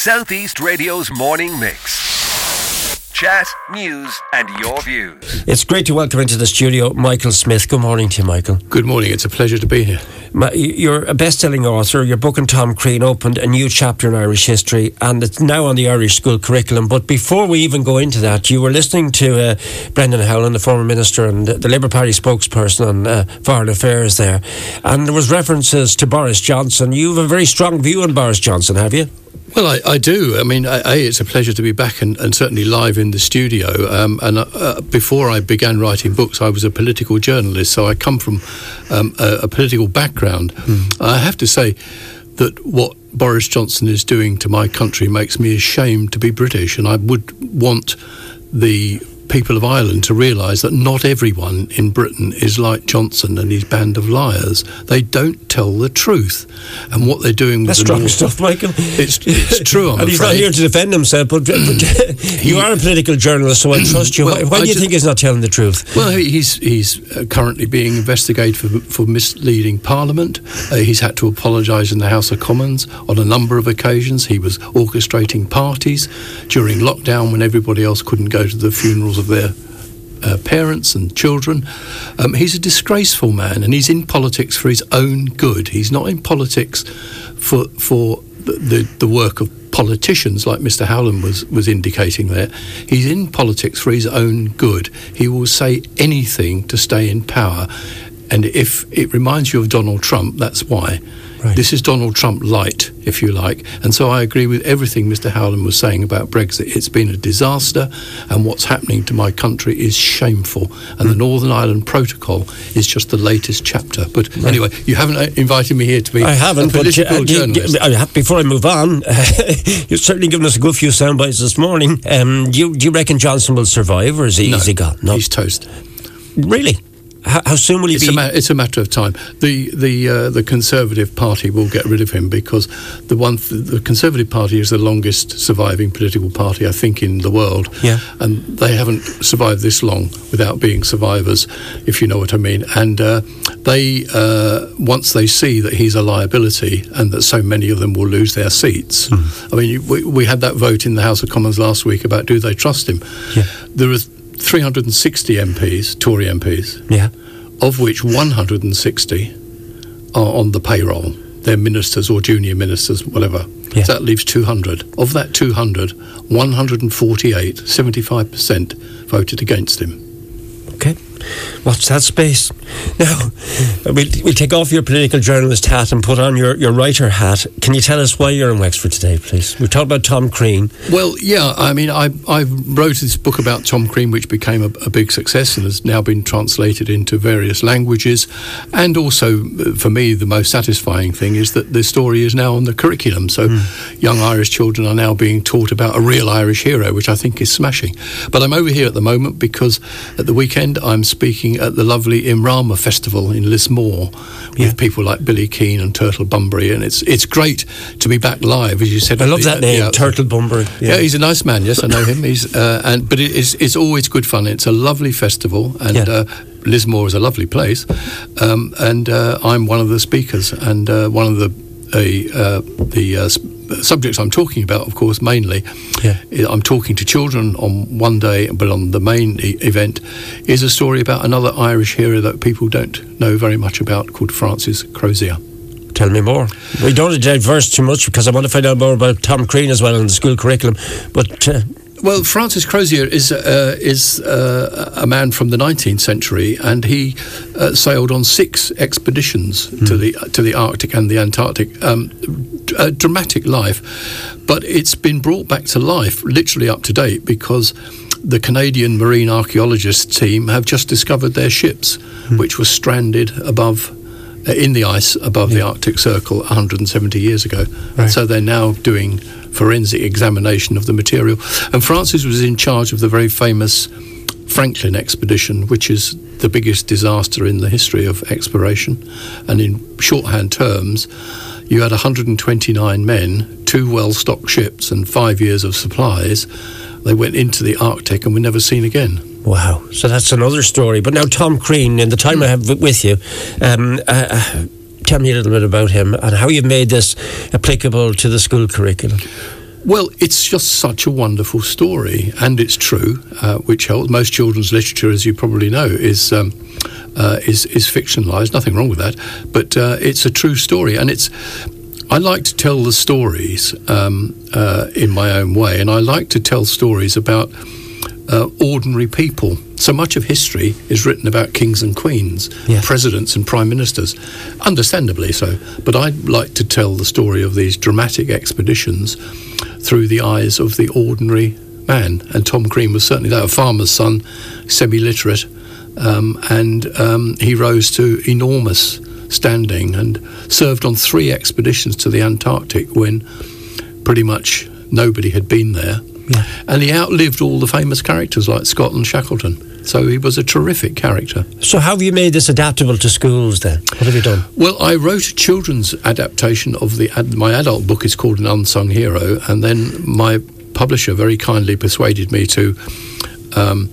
Southeast Radio's morning mix. Chat, news, and your views. It's great to welcome into the studio Michael Smith. Good morning to you, Michael. Good morning. It's a pleasure to be here. You're a best-selling author. Your book and Tom Crean opened a new chapter in Irish history, and it's now on the Irish school curriculum. But before we even go into that, you were listening to uh, Brendan Howlin, the former minister and the Labour Party spokesperson on uh, foreign affairs there, and there was references to Boris Johnson. You have a very strong view on Boris Johnson, have you? Well, I, I, do. I mean, a, it's a pleasure to be back and, and certainly live in the studio. Um, and uh, uh, before I began writing books, I was a political journalist, so I come from um, a, a, political background. Mm. I have to say that what Boris Johnson is doing to my country makes me ashamed to be British, and I would want the people of Ireland to realise that not everyone in Britain is like Johnson and his band of liars. They don't tell the truth, and what they're doing. That's strong stuff, Michael. It's, it's true. I'm and he's not here to defend himself, but, but you are a political journalist, so I trust you. Well, why, why do you think he's not telling the truth? Well, he's he's uh, currently being investigated for, for misleading Parliament. Uh, he's had to apologise in the House of Commons on a number of occasions. He was orchestrating parties during lockdown when everybody else couldn't go to the funerals of their uh, parents and children. Um, he's a disgraceful man, and he's in politics for his own good. He's not in politics for for the, the, the work of politicians, like Mr. Howlin was was indicating there. He's in politics for his own good. He will say anything to stay in power, and if it reminds you of Donald Trump, that's why. Right. This is Donald Trump light, if you like. And so I agree with everything Mr. Howlin was saying about Brexit. It's been a disaster, and what's happening to my country is shameful. And mm. the Northern Ireland Protocol is just the latest chapter. But right. anyway, you haven't uh, invited me here to be I haven't, a political but, uh, journalist. Uh, before I move on, you've certainly given us a good few sound bites this morning. Um, do, you, do you reckon Johnson will survive, or is he, no, is he gone? No, he's toast. Really? How, how, soon will he it's be? A ma- it's a matter of time. The the uh, the Conservative Party will get rid of him because the one th- the Conservative Party is the longest surviving political party I think in the world. Yeah. and they haven't survived this long without being survivors, if you know what I mean. And uh, they uh, once they see that he's a liability and that so many of them will lose their seats. Mm. I mean, we, we had that vote in the House of Commons last week about do they trust him? Yeah. There are 360 MPs, Tory MPs, yeah. of which 160 are on the payroll. They're ministers or junior ministers, whatever. Yeah. So that leaves 200. Of that 200, 148, 75%, voted against him. Watch that space. Now, we'll, we'll take off your political journalist hat and put on your, your writer hat. Can you tell us why you're in Wexford today, please? We've talked about Tom Crean. Well, yeah, I mean, I, I wrote this book about Tom Crean, which became a, a big success and has now been translated into various languages. And also, for me, the most satisfying thing is that the story is now on the curriculum. So mm. young Irish children are now being taught about a real Irish hero, which I think is smashing. But I'm over here at the moment because at the weekend I'm speaking at the lovely Immrama Festival in Lismore yeah. with people like Billy Keane and Turtle Bunbury, and it's it's great to be back live, as you said. I love the, that name, yeah, Turtle Bunbury. Yeah. yeah. he's a nice man. Yes, I know him. He's uh, and but it is it's always good fun. It's a lovely festival, and uh, Lismore is a lovely place, um, and uh, I'm one of the speakers and uh, one of the uh, the uh, subjects I'm talking about, of course, mainly, yeah. I'm talking to children on one day, but on the main e- event is a story about another Irish hero that people don't know very much about called Francis Crozier. Tell me more. We don't diverse too much because I want to find out more about Tom Crean as well in the school curriculum. But uh, well, Francis Crozier is uh, is uh, a man from the 19th century, and he uh, sailed on six expeditions mm. to the to the Arctic and the Antarctic. Um, a dramatic life, but it's been brought back to life, literally up to date, because the Canadian Marine Archaeologist team have just discovered their ships, mm. which were stranded above uh, in the ice above yeah. the Arctic Circle 170 years ago. Right. And so they're now doing forensic examination of the material. And Francis was in charge of the very famous Franklin expedition, which is the biggest disaster in the history of exploration. And in shorthand terms, you had 129 men, two well stocked ships, and five years of supplies. They went into the Arctic and were never seen again. Wow. So that's another story. But now, Tom Crean, in the time I have with you, um, uh, uh, tell me a little bit about him and how you've made this applicable to the school curriculum. Well, it's just such a wonderful story, and it's true, uh, which helps. Most children's literature, as you probably know, is um, uh, is is fictionalized. Nothing wrong with that, but uh, it's a true story, and it's. I like to tell the stories um, uh, in my own way, and I like to tell stories about uh, ordinary people. So much of history is written about kings and queens, presidents and prime ministers, understandably so. But I'd like to tell the story of these dramatic expeditions through the eyes of the ordinary man. And Tom Crean was certainly that, a farmer's son, semi literate, um, and um, he rose to enormous standing and served on three expeditions to the Antarctic when pretty much nobody had been there. Yeah. And he outlived all the famous characters like Scott and Shackleton. So he was a terrific character. So, how have you made this adaptable to schools then? What have you done? Well, I wrote a children's adaptation of the ad, my adult book is called An Unsung Hero, and then my publisher very kindly persuaded me to um,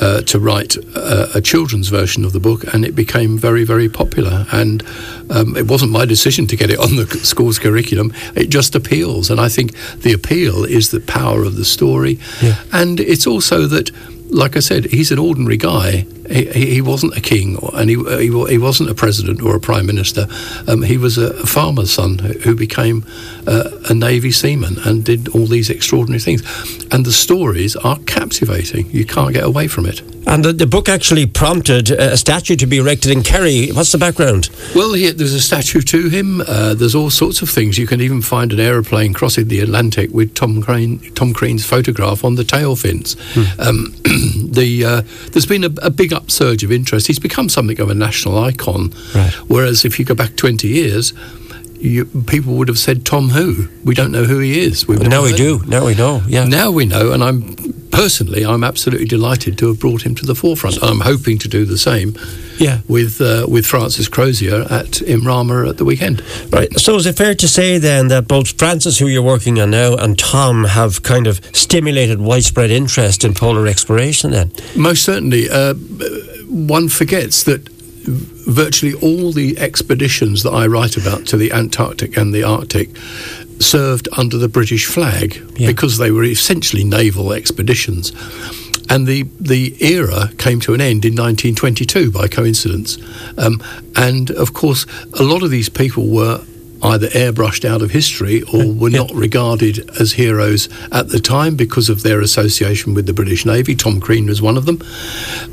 uh, to write a, a children's version of the book, and it became very very popular. And um, it wasn't my decision to get it on the school's curriculum; it just appeals, and I think the appeal is the power of the story, Yeah. and it's also that. Like I said, he's an ordinary guy. He, he wasn't a king, and he, he he wasn't a president or a prime minister. Um, he was a, farmer's son who became uh, a navy seaman and did all these extraordinary things. And the stories are captivating. You can't get away from it. And the, the book actually prompted a statue to be erected in Kerry. What's the background? Well, he, there's a statue to him. Uh, there's all sorts of things. You can even find an aeroplane crossing the Atlantic with Tom Crane, Tom Crean's photograph on the tail fins. Um, the uh, there's been a, a big upsurge of interest. He's become something of a national icon. Right. Whereas if you go back 20 years, you, people would have said Tom Who. We don't know who he is. We've Now we do. Now we know. Yeah. now we know, and I'm personally, I'm absolutely delighted to have brought him to the forefront. I'm hoping to do the same Yeah. with uh, with Francis Crozier at Immrama at the weekend. Right. So is it fair to say then that both Francis, who you're working on now, and Tom have kind of stimulated widespread interest in polar exploration then? Most certainly, uh, one forgets that virtually all the expeditions that I write about to the Antarctic and the Arctic served under the British flag Yeah. because they were essentially naval expeditions. And the, the era came to an end in 1922 by coincidence. Um, and of course, a lot of these people were either airbrushed out of history or were Yeah. not regarded as heroes at the time because of their association with the British Navy. Tom Crean was one of them.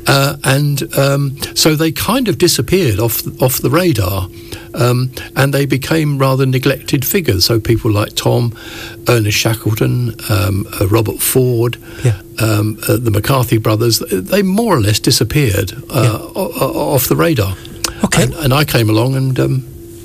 Uh, and um, so they kind of disappeared off, off the radar. Um, and they became rather neglected figures. So people like Tom, Ernest Shackleton, um, uh, Robert Forde, Yeah. um, uh, the McCarthy brothers, they more or less disappeared uh, o- o- off the radar. Okay. And, and I came along and um,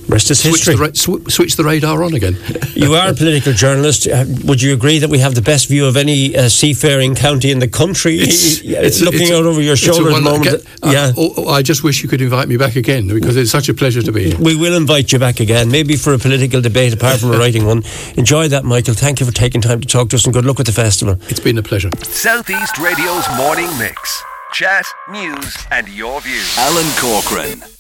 Rest is switched, history. the ra- sw- switched the radar on again. You are a political journalist. Uh, would you agree that we have the best view of any uh, seafaring county in the country? Y- looking it's out over your it's shoulder at the moment. again, uh, yeah. oh, oh, I just wish you could invite me back again because it's such a pleasure to be here. We will invite you back again, maybe for a political debate apart from a writing one. Enjoy that, Michael. Thank you for taking time to talk to us and good luck with the festival. It's been a pleasure. Southeast Radio's morning mix. Chat, news, and your views. Alan Corcoran.